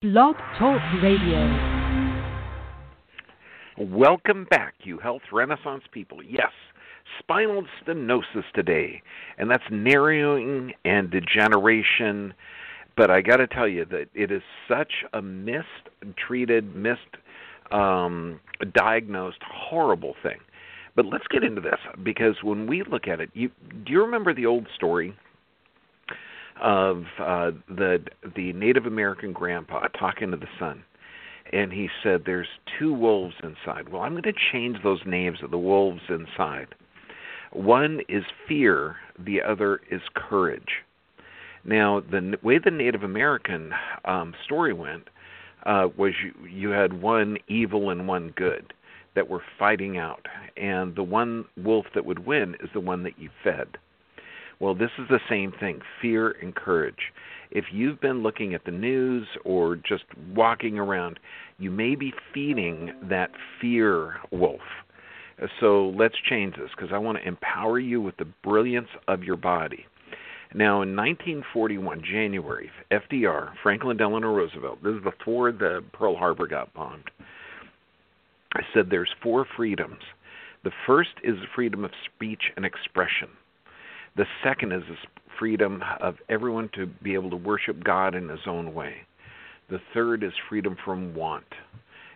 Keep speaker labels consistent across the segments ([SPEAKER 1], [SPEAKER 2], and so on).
[SPEAKER 1] Blog Talk Radio.
[SPEAKER 2] Welcome back, you health renaissance people. Yes, spinal stenosis today, and that's narrowing and degeneration. But I got to tell you that it is such a mistreated, missed, um, diagnosed, horrible thing. But let's get into this because when we look at it, you do you remember the old story of uh, the the Native American grandpa talking to the son, and he said, "There's two wolves inside." Well, I'm going to change those names of the wolves inside. One is fear, the other is courage. Now, the way the Native American um, story went uh, was you, you had one evil and one good that were fighting out, and the one wolf that would win is the one that you fed. Well, this is the same thing fear and courage. If you've been looking at the news or just walking around, you may be feeding that fear wolf. So let's change this because I want to empower you with the brilliance of your body. Now, in 1941, January, FDR, Franklin Delano Roosevelt, this is before the Pearl Harbor got bombed, said there's four freedoms. The first is the freedom of speech and expression. The second is freedom of everyone to be able to worship God in his own way. The third is freedom from want.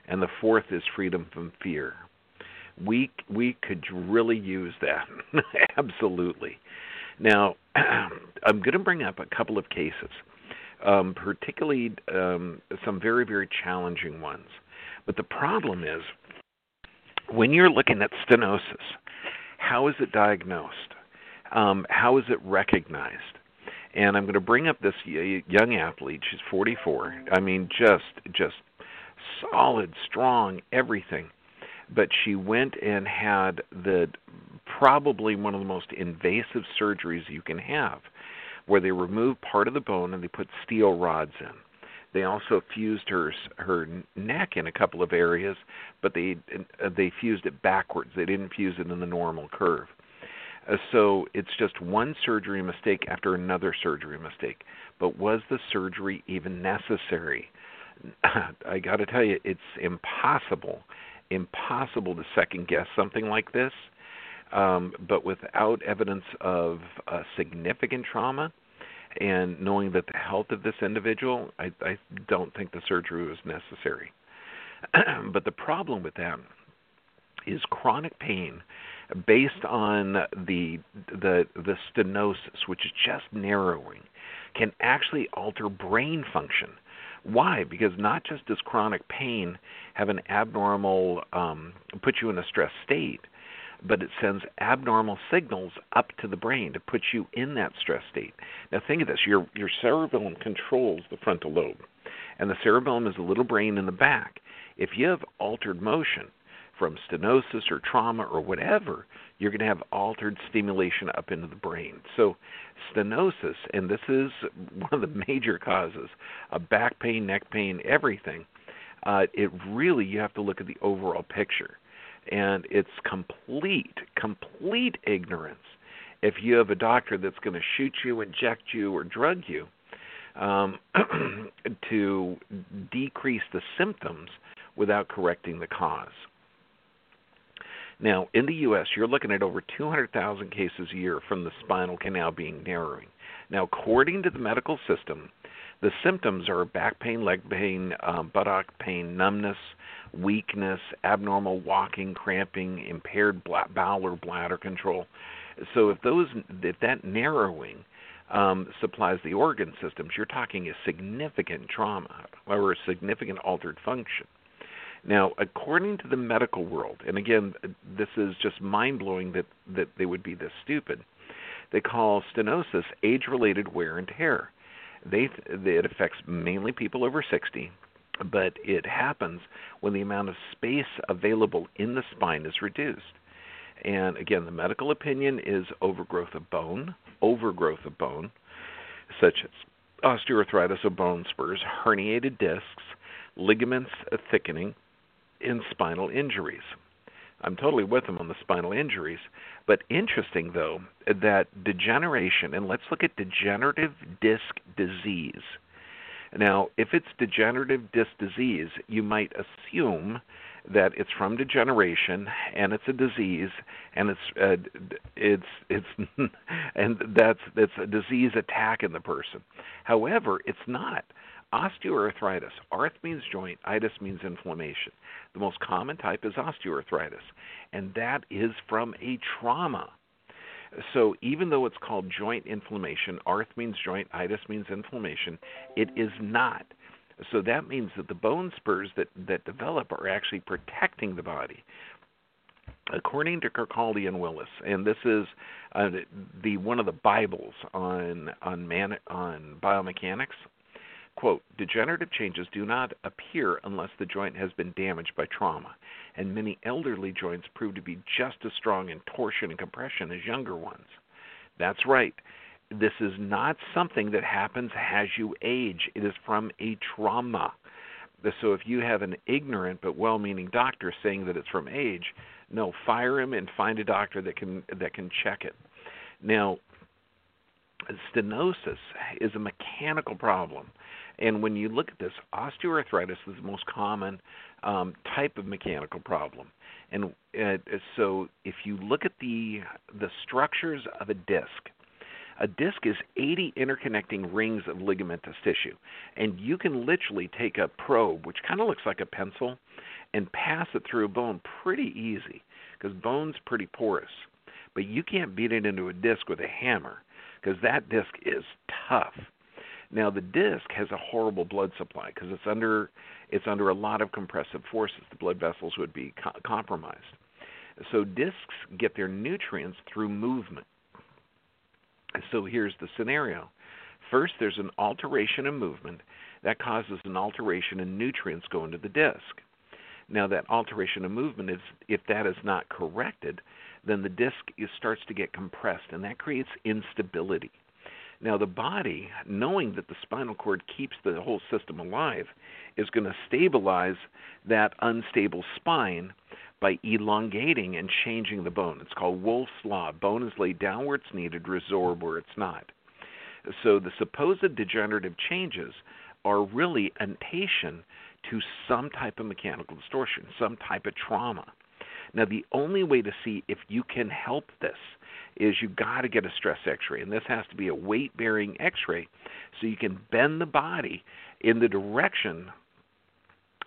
[SPEAKER 2] And the fourth is freedom from fear. We we could really use that. Absolutely. Now, I'm going to bring up a couple of cases, um, particularly um, some very, very challenging ones. But the problem is, when you're looking at stenosis, how is it diagnosed? Um, how is it recognized? And I'm going to bring up this young athlete. She's 44. I mean, just just solid, strong, everything. But she went and had the probably one of the most invasive surgeries you can have, where they remove part of the bone and they put steel rods in. They also fused her her neck in a couple of areas, but they they fused it backwards. They didn't fuse it in the normal curve. Uh, so it's just one surgery mistake after another surgery mistake. But was the surgery even necessary? I got to tell you, it's impossible, impossible to second guess something like this. Um, but without evidence of uh, significant trauma and knowing that the health of this individual, I, I don't think the surgery was necessary. but the problem with that is chronic pain based on the the the stenosis, which is just narrowing, can actually alter brain function. Why? Because not just does chronic pain have an abnormal um, put you in a stress state, but it sends abnormal signals up to the brain to put you in that stress state. Now think of this: your your cerebellum controls the frontal lobe, and the cerebellum is a little brain in the back. If you have altered motion, from stenosis or trauma or whatever, you're going to have altered stimulation up into the brain. So, stenosis, and this is one of the major causes of back pain, neck pain, everything. Uh, it really you have to look at the overall picture, and it's complete, complete ignorance if you have a doctor that's going to shoot you, inject you, or drug you um, to decrease the symptoms without correcting the cause. Now, in the U.S., you're looking at over 200,000 cases a year from the spinal canal being narrowing. Now, according to the medical system, the symptoms are back pain, leg pain, um, buttock pain, numbness, weakness, abnormal walking, cramping, impaired bowel or bladder control. So, if those, if that narrowing um, supplies the organ systems, you're talking a significant trauma or a significant altered function. Now, according to the medical world, and again, this is just mind blowing that, that they would be this stupid, they call stenosis age related wear and tear. They, it affects mainly people over 60, but it happens when the amount of space available in the spine is reduced. And again, the medical opinion is overgrowth of bone, overgrowth of bone, such as osteoarthritis of bone spurs, herniated discs, ligaments thickening, in spinal injuries. I'm totally with them on the spinal injuries. But interesting, though, that degeneration, and let's look at degenerative disc disease. Now, if it's degenerative disc disease, you might assume that it's from degeneration and it's a disease and it's uh, it's it's and that's that's a disease attack in the person. However, it's not. Osteoarthritis. Arth means joint, itis means inflammation. The most common type is osteoarthritis, and that is from a trauma. So even though it's called joint inflammation, arth means joint, itis means inflammation, it is not. So that means that the bone spurs that, that develop are actually protecting the body. According to Kirkaldy and Willis, and this is uh, the one of the Bibles on on man on biomechanics, quote, degenerative changes do not appear unless the joint has been damaged by trauma, and many elderly joints prove to be just as strong in torsion and compression as younger ones. That's right. This is not something that happens as you age. It is from a trauma. So if you have an ignorant but well-meaning doctor saying that it's from age, no, fire him and find a doctor that can that can check it. Now, stenosis is a mechanical problem. And when you look at this, osteoarthritis is the most common um, type of mechanical problem. And uh, so, if you look at the the structures of a disc, a disc is 80 interconnecting rings of ligamentous tissue, and you can literally take a probe, which kind of looks like a pencil, and pass it through a bone pretty easy, because bone's pretty porous. But you can't beat it into a disc with a hammer, because that disc is tough. Now the disc has a horrible blood supply because it's under it's under a lot of compressive forces. The blood vessels would be co- compromised. So discs get their nutrients through movement. So here's the scenario. First, there's an alteration in movement that causes an alteration in nutrients going to the disc. Now, that alteration of movement is, if that is not corrected, then the disc is, starts to get compressed, and that creates instability. Now, the body, knowing that the spinal cord keeps the whole system alive, is going to stabilize that unstable spine by elongating and changing the bone. It's called Wolff's Law. Bone is laid down where it's needed, resorb where it's not. So the supposed degenerative changes are really antation to some type of mechanical distortion, some type of trauma. Now, the only way to see if you can help this is you've got to get a stress x-ray and this has to be a weight bearing x-ray so you can bend the body in the direction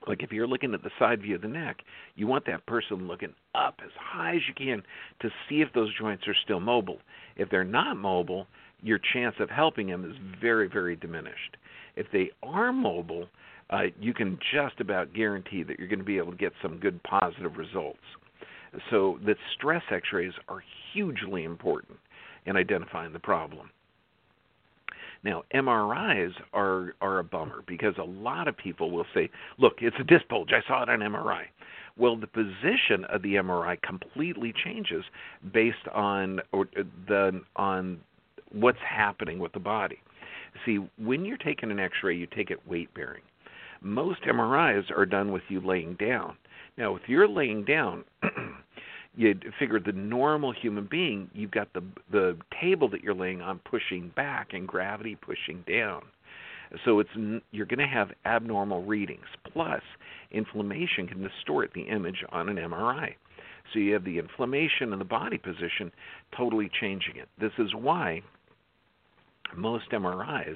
[SPEAKER 2] like if you're looking at the side view of the neck you want that person looking up as high as you can to see if those joints are still mobile. If they're not mobile your chance of helping them is very very diminished. If they are mobile uh, you can just about guarantee that you're going to be able to get some good positive results so that stress x-rays are hugely important in identifying the problem. Now, MRIs are are a bummer because a lot of people will say, "Look, it's a disc bulge. I saw it on MRI." Well, the position of the MRI completely changes based on or the on what's happening with the body. See, when you're taking an X-ray, you take it weight bearing. Most MRIs are done with you laying down. Now, if you're laying down, you figure the normal human being, you've got the the table that you're laying on pushing back and gravity pushing down. So it's you're going to have abnormal readings. Plus, inflammation can distort the image on an MRI. So you have the inflammation and the body position totally changing it. This is why most MRIs,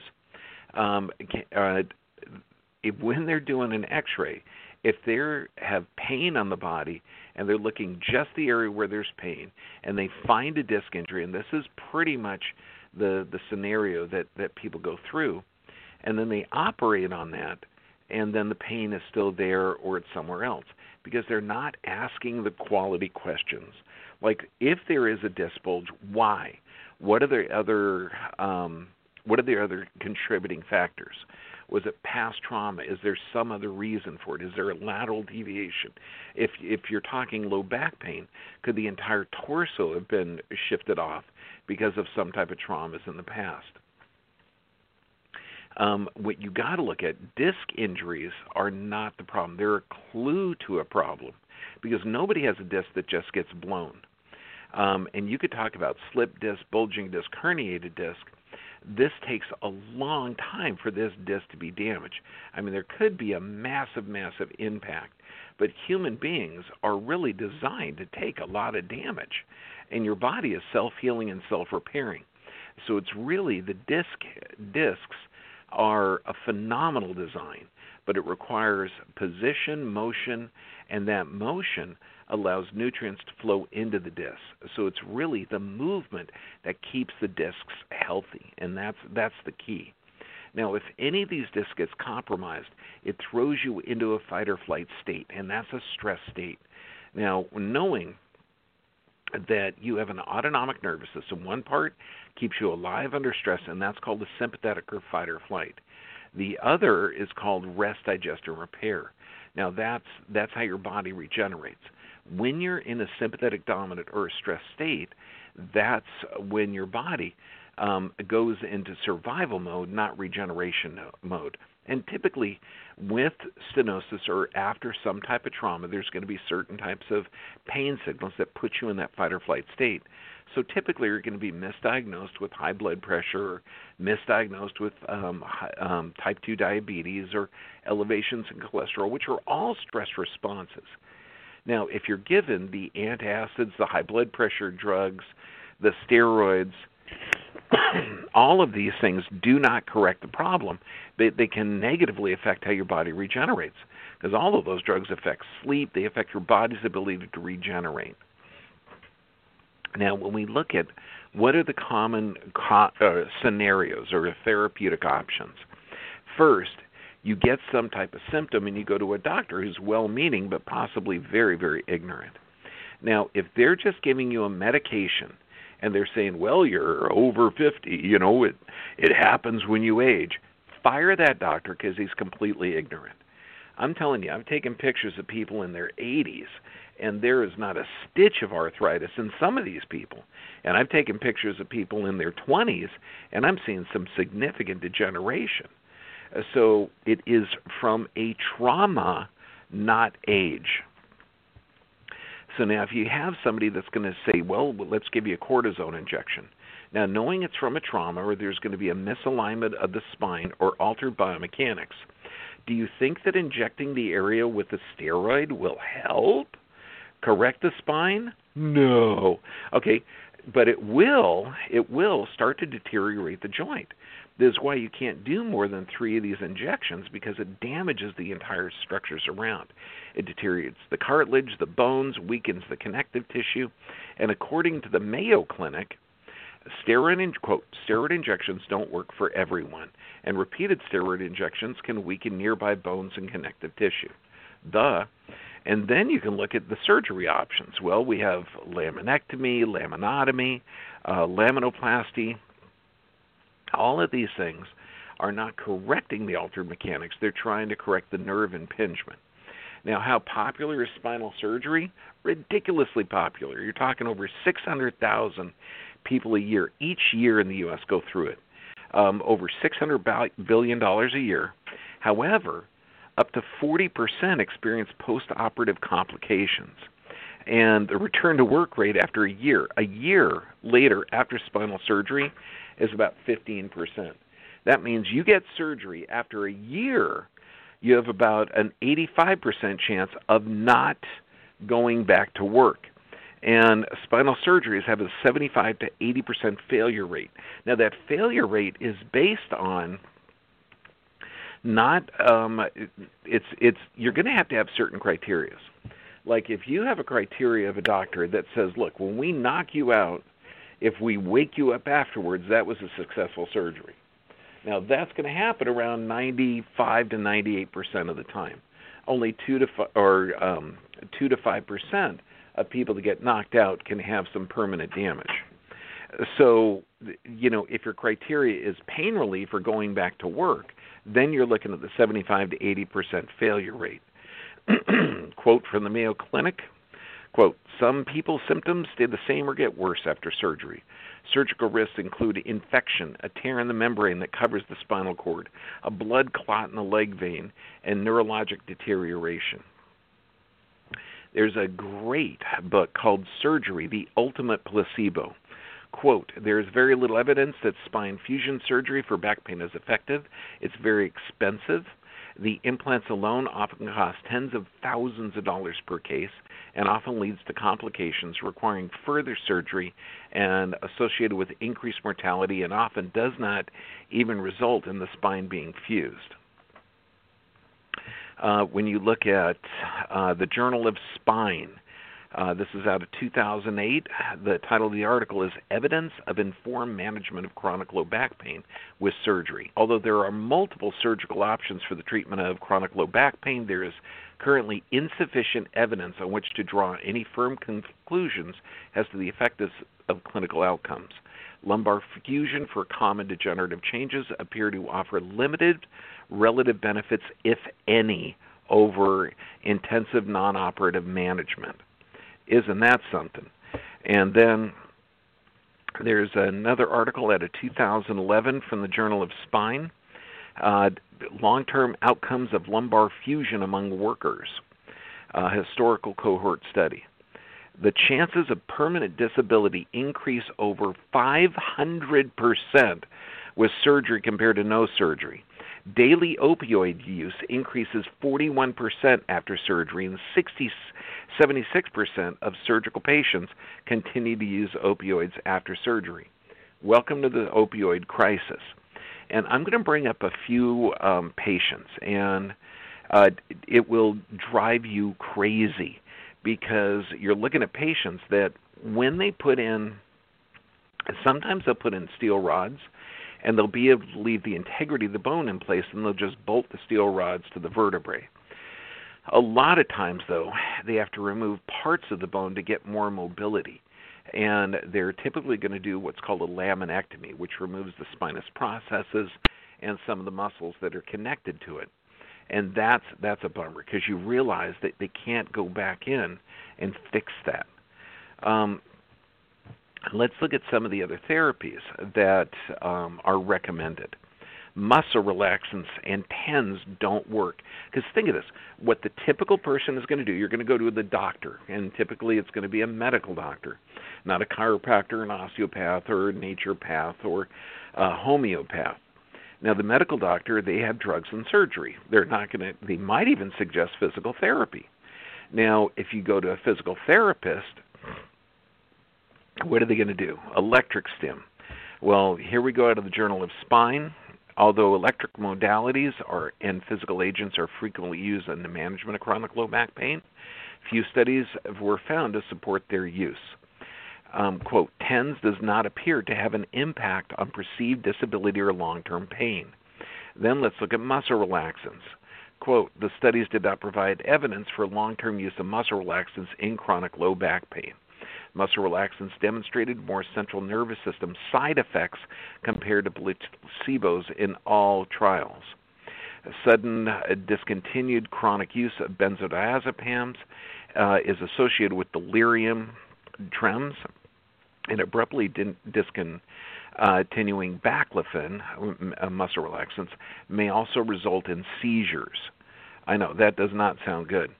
[SPEAKER 2] um, uh, if, when they're doing an X-ray, if they have pain on the body and they're looking just the area where there's pain and they find a disc injury and this is pretty much the the scenario that that people go through and then they operate on that and then the pain is still there or it's somewhere else because they're not asking the quality questions. Like if there is a disc bulge why? What are the other um, what are the other contributing factors was it past trauma? Is there some other reason for it? Is there a lateral deviation? If if you're talking low back pain, could the entire torso have been shifted off because of some type of traumas in the past? Um, what you got to look at disc injuries are not the problem. They're a clue to a problem because nobody has a disc that just gets blown. Um, and you could talk about slip disc, bulging disc, herniated disc this takes a long time for this disc to be damaged. I mean, there could be a massive, massive impact, but human beings are really designed to take a lot of damage, and your body is self healing and self repairing. So it's really the disc discs are a phenomenal design, but it requires position, motion, and that motion allows nutrients to flow into the disc. So it's really the movement that keeps the discs healthy, and that's that's the key. Now, if any of these discs gets compromised, it throws you into a fight or flight state, and that's a stress state. Now, knowing that you have an autonomic nervous system, one part keeps you alive under stress, and that's called the sympathetic or fight or flight. The other is called rest, digest, and repair. Now that's that's how your body regenerates when you're in a sympathetic dominant or a stress state, that's when your body um, goes into survival mode, not regeneration mode. And typically, with stenosis or after some type of trauma, there's going to be certain types of pain signals that put you in that fight or flight state. So typically, you're going to be misdiagnosed with high blood pressure, or misdiagnosed with um, um, type 2 diabetes, or elevations in cholesterol, which are all stress responses. Now, if you're given the antacids, the high blood pressure drugs, the steroids, all of these things do not correct the problem. They, they can negatively affect how your body regenerates because all of those drugs affect sleep, they affect your body's ability to regenerate. Now, when we look at what are the common co- uh, scenarios or therapeutic options, first, you get some type of symptom and you go to a doctor who's well meaning but possibly very, very ignorant. Now, if they're just giving you a medication and they're saying, "Well, you're over 50, you know, it it happens when you age." Fire that doctor because he's completely ignorant. I'm telling you, I've taken pictures of people in their 80s and there is not a stitch of arthritis in some of these people. And I've taken pictures of people in their 20s and I'm seeing some significant degeneration. Uh, so it is from a trauma, not age. So now, if you have somebody that's going to say, well, let's give you a cortisone injection. Now, knowing it's from a trauma or there's going to be a misalignment of the spine or altered biomechanics, do you think that injecting the area with a steroid will help correct the spine? No. Okay, but it will it will start to deteriorate the joint. This is why you can't do more than three of these injections because it damages the entire structures around. It deteriorates the cartilage, the bones, weakens the connective tissue, and according to the Mayo Clinic, steroid in, quote steroid injections don't work for everyone, and repeated steroid injections can weaken nearby bones and connective tissue. The and then you can look at the surgery options. Well, we have laminectomy, laminotomy, uh, laminoplasty, all of these things are not correcting the altered mechanics, they're trying to correct the nerve impingement. Now, how popular is spinal surgery? Ridiculously popular. You're talking over 600,000 people a year, each year in the U.S. go through it. Um, over $600 billion a year. However, up to 40% experience post operative complications. And the return to work rate after a year, a year later after spinal surgery, is about 15%. That means you get surgery after a year, you have about an 85% chance of not going back to work. And spinal surgeries have a 75 to 80% failure rate. Now, that failure rate is based on not um, it's it's you're going to have to have certain criteria. Like if you have a criteria of a doctor that says, look, when we knock you out, if we wake you up afterwards, that was a successful surgery. Now that's going to happen around 95 to 98 percent of the time. Only two to fi- or um, two to five percent of people that get knocked out can have some permanent damage. So, you know, if your criteria is pain relief or going back to work, then you're looking at the 75 to 80 percent failure rate. Quote from the Mayo Clinic Quote, some people's symptoms stay the same or get worse after surgery. Surgical risks include infection, a tear in the membrane that covers the spinal cord, a blood clot in the leg vein, and neurologic deterioration. There's a great book called Surgery, the Ultimate Placebo. Quote, there is very little evidence that spine fusion surgery for back pain is effective. It's very expensive. The implants alone often cost tens of thousands of dollars per case and often leads to complications requiring further surgery and associated with increased mortality and often does not even result in the spine being fused. Uh, when you look at uh, the Journal of Spine, uh, this is out of 2008. The title of the article is Evidence of Informed Management of Chronic Low Back Pain with Surgery. Although there are multiple surgical options for the treatment of chronic low back pain, there is currently insufficient evidence on which to draw any firm conclusions as to the effectiveness of clinical outcomes. Lumbar fusion for common degenerative changes appear to offer limited relative benefits, if any, over intensive non operative management. Isn't that something? And then there's another article out of 2011 from the Journal of Spine uh, Long term outcomes of lumbar fusion among workers, a historical cohort study. The chances of permanent disability increase over 500% with surgery compared to no surgery. Daily opioid use increases 41% after surgery, and 60, 76% of surgical patients continue to use opioids after surgery. Welcome to the opioid crisis. And I'm going to bring up a few um, patients, and uh, it will drive you crazy because you're looking at patients that when they put in, sometimes they'll put in steel rods and they'll be able to leave the integrity of the bone in place and they'll just bolt the steel rods to the vertebrae. A lot of times, though, they have to remove parts of the bone to get more mobility. And they're typically going to do what's called a laminectomy, which removes the spinous processes and some of the muscles that are connected to it. And that's that's a bummer because you realize that they can't go back in and fix that. Um, let's look at some of the other therapies that um, are recommended. Muscle relaxants and TENS don't work. Because think of this what the typical person is going to do, you're going to go to the doctor, and typically it's going to be a medical doctor, not a chiropractor, an osteopath, or a naturopath, or a homeopath. Now, the medical doctor, they have drugs and surgery. They're not going to, they might even suggest physical therapy. Now, if you go to a physical therapist, what are they going to do? Electric stim. Well, here we go out of the Journal of Spine. Although electric modalities are, and physical agents are frequently used in the management of chronic low back pain, few studies were found to support their use. Um, quote, TENS does not appear to have an impact on perceived disability or long term pain. Then let's look at muscle relaxants. Quote, the studies did not provide evidence for long term use of muscle relaxants in chronic low back pain. Muscle relaxants demonstrated more central nervous system side effects compared to placebos in all trials. Sudden discontinued chronic use of benzodiazepines uh, is associated with delirium tremens and abruptly discontinuing baclofen, uh, muscle relaxants, may also result in seizures. I know that does not sound good.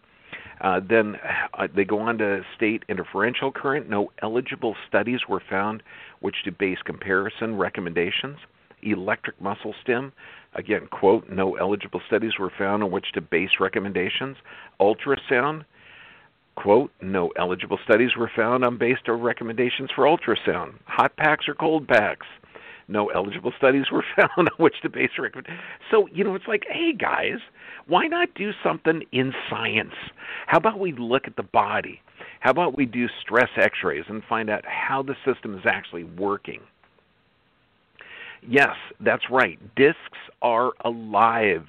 [SPEAKER 2] Uh, then uh, they go on to state interferential current. No eligible studies were found which to base comparison recommendations. Electric muscle stim, again, quote, no eligible studies were found on which to base recommendations. Ultrasound, quote, no eligible studies were found on based on recommendations for ultrasound. Hot packs or cold packs, no eligible studies were found on which to base recommendations. So, you know, it's like, hey guys, why not do something in science? How about we look at the body? How about we do stress x rays and find out how the system is actually working? Yes, that's right. Discs are alive.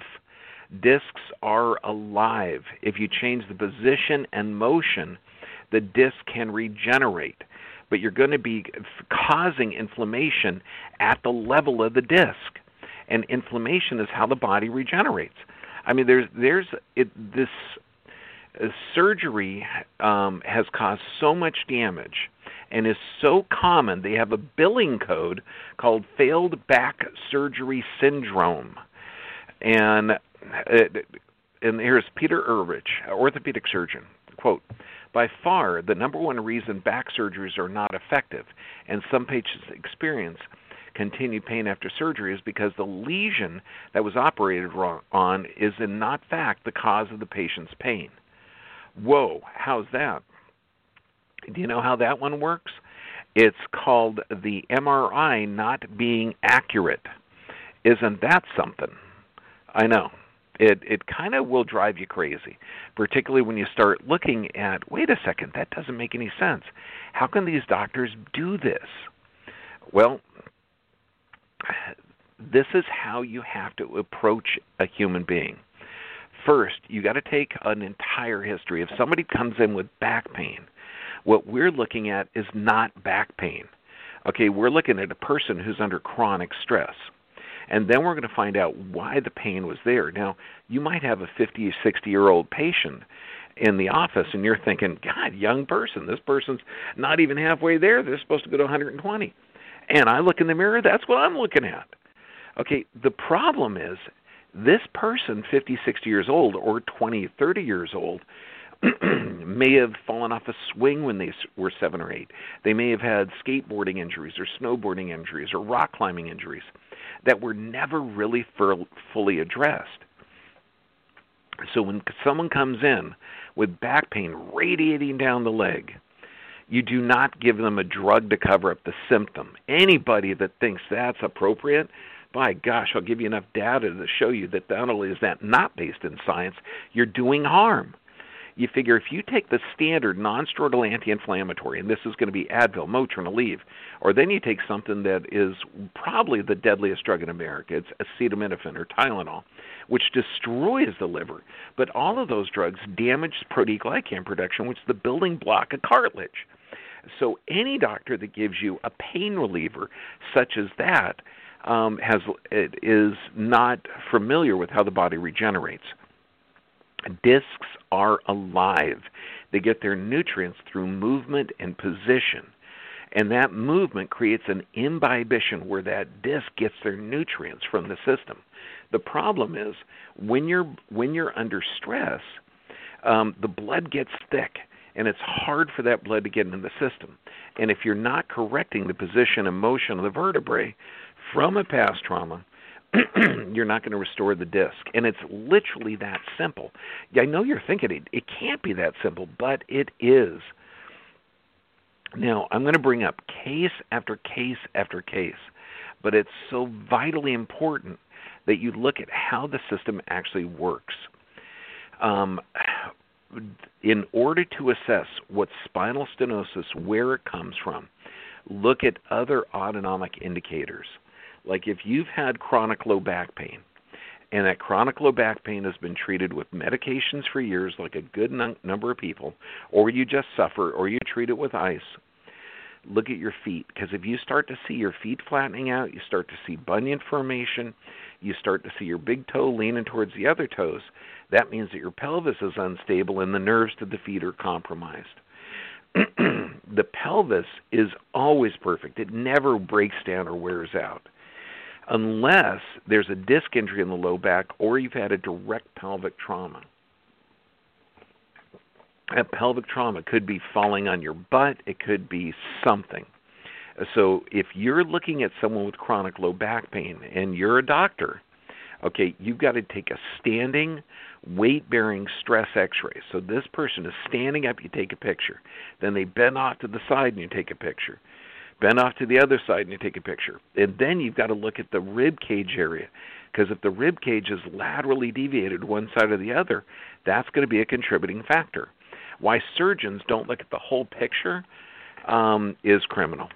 [SPEAKER 2] Discs are alive. If you change the position and motion, the disc can regenerate. But you're going to be causing inflammation at the level of the disc. And inflammation is how the body regenerates. I mean, there's there's it, this uh, surgery um, has caused so much damage and is so common. They have a billing code called failed back surgery syndrome, and uh, and here's Peter Ullrich, orthopedic surgeon. Quote, By far, the number one reason back surgeries are not effective, and some patients experience continued pain after surgery, is because the lesion that was operated on is in not fact the cause of the patient's pain. Whoa, how's that? Do you know how that one works? It's called the MRI not being accurate. Isn't that something? I know. It it kind of will drive you crazy, particularly when you start looking at, wait a second, that doesn't make any sense. How can these doctors do this? Well, this is how you have to approach a human being. First, you got to take an entire history. If somebody comes in with back pain, what we're looking at is not back pain. Okay, we're looking at a person who's under chronic stress. And then we're going to find out why the pain was there. Now, you might have a 50, 60 year old patient in the office and you're thinking, God, young person, this person's not even halfway there. They're supposed to go to 120. And I look in the mirror, that's what I'm looking at. Okay, the problem is this person, 50, 60 years old, or 20, 30 years old, may have fallen off a swing when they were seven or eight. They may have had skateboarding injuries or snowboarding injuries or rock climbing injuries that were never really fully addressed. So when someone comes in with back pain radiating down the leg, you do not give them a drug to cover up the symptom. Anybody that thinks that's appropriate, by gosh, I'll give you enough data to show you that not only is that not based in science, you're doing harm you figure if you take the standard non-steroidal anti-inflammatory, and this is going to be Advil, Motrin, Aleve, or then you take something that is probably the deadliest drug in America, it's acetaminophen or Tylenol, which destroys the liver. But all of those drugs damage proteoglycan production, which is the building block of cartilage. So any doctor that gives you a pain reliever such as that um, has is not familiar with how the body regenerates. Discs are alive. They get their nutrients through movement and position. And that movement creates an imbibition where that disc gets their nutrients from the system. The problem is when you're when you're under stress, um, the blood gets thick, and it's hard for that blood to get into the system. And if you're not correcting the position and motion of the vertebrae from a past trauma, you're not going to restore the disc. And it's literally that simple. I know you're thinking it, it can't be that simple, but it is. Now, I'm going to bring up case after case after case, but it's so vitally important that you look at how the system actually works. Um, in order to assess what spinal stenosis, where it comes from, look at other autonomic indicators. Like if you've had chronic low back pain, and that chronic low back pain has been treated with medications for years, like a good n- number of people, or you just suffer, or you treat it with ice, look at your feet. Because if you start to see your feet flattening out, you start to see bunion formation, you start to see your big toe leaning towards the other toes, that means that your pelvis is unstable and the nerves to the feet are compromised. the pelvis is always perfect, it never breaks down or wears out unless there's a disc injury in the low back or you've had a direct pelvic trauma. A pelvic trauma could be falling on your butt, it could be something. So if you're looking at someone with chronic low back pain and you're a doctor, okay, you've got to take a standing weight bearing stress x ray. So this person is standing up, you take a picture. Then they bend off to the side and you take a picture bend off to the other side and you take a picture. And then you've got to look at the rib cage area because if the rib cage is laterally deviated one side or the other, that's going to be a contributing factor. Why surgeons don't look at the whole picture um, is criminal.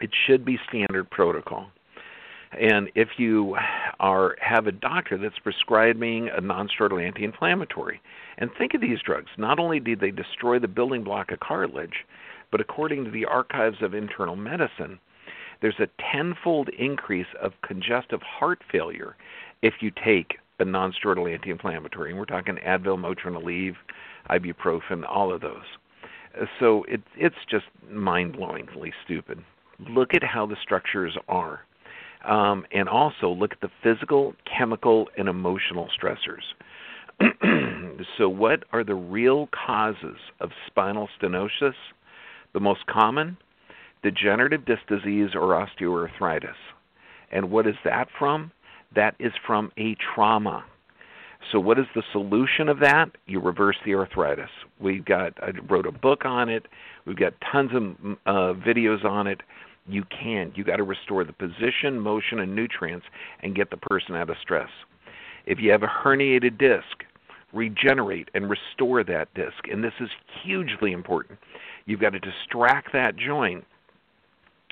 [SPEAKER 2] It should be standard protocol. And if you are have a doctor that's prescribing a nonsteroidal anti-inflammatory, and think of these drugs, not only do they destroy the building block of cartilage, but according to the Archives of Internal Medicine, there's a tenfold increase of congestive heart failure if you take a nonsteroidal anti-inflammatory. And we're talking Advil, Motrin, Aleve, ibuprofen, all of those. So it, it's just mind-blowingly stupid. Look at how the structures are. Um, and also look at the physical, chemical, and emotional stressors. so, what are the real causes of spinal stenosis? The most common degenerative disc disease or osteoarthritis. And what is that from? That is from a trauma. So, what is the solution of that? You reverse the arthritis. We've got, I wrote a book on it. We've got tons of uh, videos on it. You can. You got to restore the position, motion, and nutrients and get the person out of stress. If you have a herniated disc, regenerate and restore that disc. And this is hugely important. You've got to distract that joint,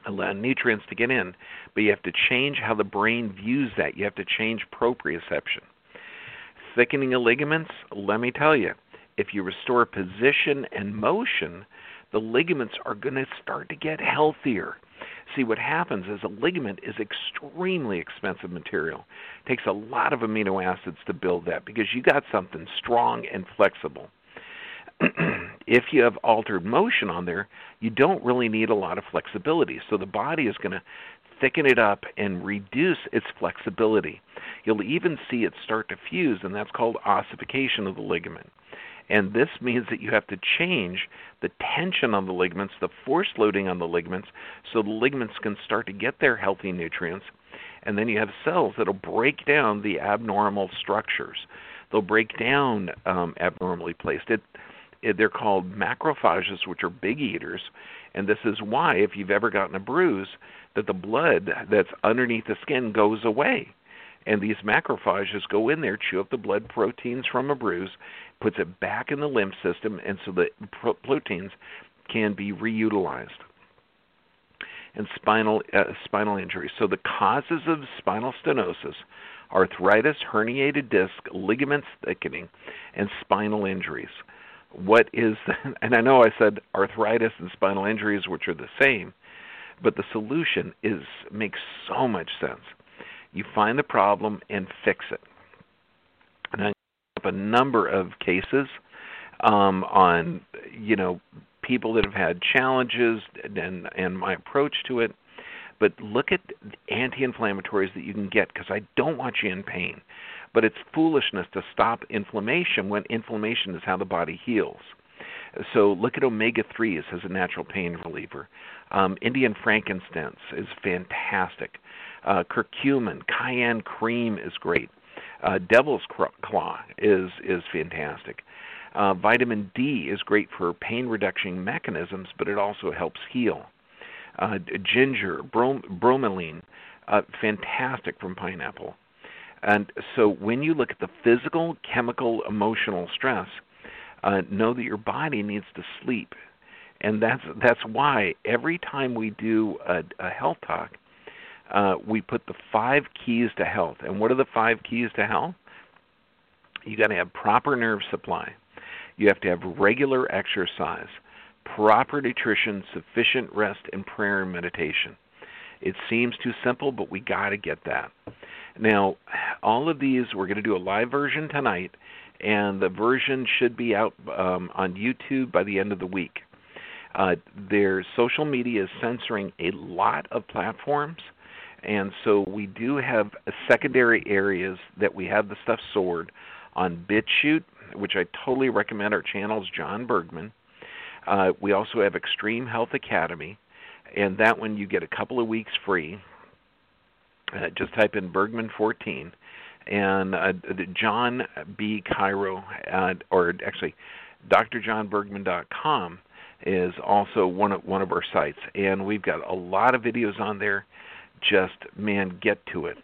[SPEAKER 2] allow nutrients to get in, but you have to change how the brain views that. You have to change proprioception thickening of ligaments, let me tell you, if you restore position and motion, the ligaments are going to start to get healthier. See, what happens is a ligament is extremely expensive material. It takes a lot of amino acids to build that because you got something strong and flexible. if you have altered motion on there, you don't really need a lot of flexibility. So the body is going to thicken it up and reduce its flexibility. You'll even see it start to fuse, and that's called ossification of the ligament. And this means that you have to change the tension on the ligaments, the force loading on the ligaments, so the ligaments can start to get their healthy nutrients. And then you have cells that'll break down the abnormal structures. They'll break down um, abnormally placed. It, it, they're called macrophages, which are big eaters. And this is why, if you've ever gotten a bruise, that the blood that's underneath the skin goes away and these macrophages go in there, chew up the blood proteins from a bruise, puts it back in the lymph system, and so the proteins can be reutilized. And spinal uh, spinal injury. So the causes of spinal stenosis: arthritis, herniated disc, ligaments thickening, and spinal injuries. What is? And I know I said arthritis and spinal injuries, which are the same, but the solution is makes so much sense you find the problem and fix it. And I have a number of cases um, on you know people that have had challenges and and my approach to it. But look at anti-inflammatories that you can get because I don't want you in pain. But it's foolishness to stop inflammation when inflammation is how the body heals. So look at omega 3s as a natural pain reliever. Um, Indian frankincense is fantastic. Uh, curcumin, cayenne cream is great. Uh, devil's claw is is fantastic. Uh, vitamin D is great for pain reduction mechanisms, but it also helps heal. Uh, ginger, brom- bromelain, uh, fantastic from pineapple. And so when you look at the physical, chemical, emotional stress, uh, know that your body needs to sleep, and that's that's why every time we do a, a health talk, uh, we put the five keys to health. And what are the five keys to health? You got to have proper nerve supply. You have to have regular exercise, proper nutrition, sufficient rest, and prayer and meditation. It seems too simple, but we got to get that. Now, all of these, we're going to do a live version tonight, and the version should be out um, on YouTube by the end of the week. Uh, their social media is censoring a lot of platforms, and so we do have secondary areas that we have the stuff stored on BitChute, which I totally recommend. Our channel's John Bergman. Uh, we also have Extreme Health Academy, and that one you get a couple of weeks free. Uh, just type in Bergman 14, and uh, John B. Cairo, uh, or actually, drjohnbergman.com is also one of one of our sites, and we've got a lot of videos on there just man get to it.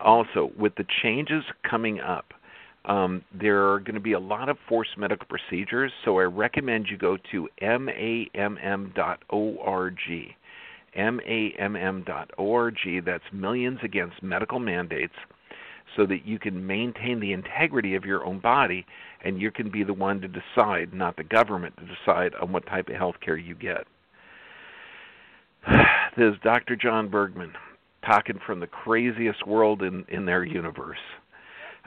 [SPEAKER 2] Also, with the changes coming up, um, there are going to be a lot of forced medical procedures, so I recommend you go to mamm.org. mamm.org, that's Millions Against Medical Mandates, so that you can maintain the integrity of your own body and you can be the one to decide, not the government to decide on what type of health care you get. Is Dr. John Bergman talking from the craziest world in, in their universe.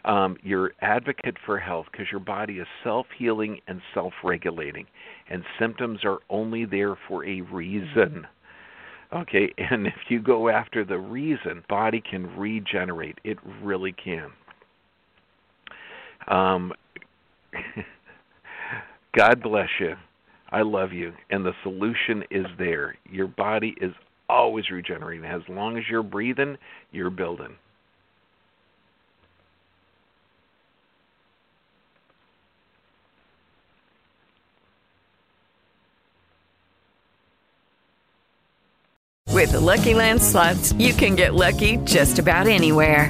[SPEAKER 2] Um, you're advocate for health because your body is self healing and self regulating, and symptoms are only there for a reason. Okay, and if you go after the reason, body can regenerate. It really can. Um, God bless you. I love you. And the solution is there. Your body is always regenerating. As long as you're breathing, you're building.
[SPEAKER 3] With the Lucky Land slots, you can get lucky just about anywhere.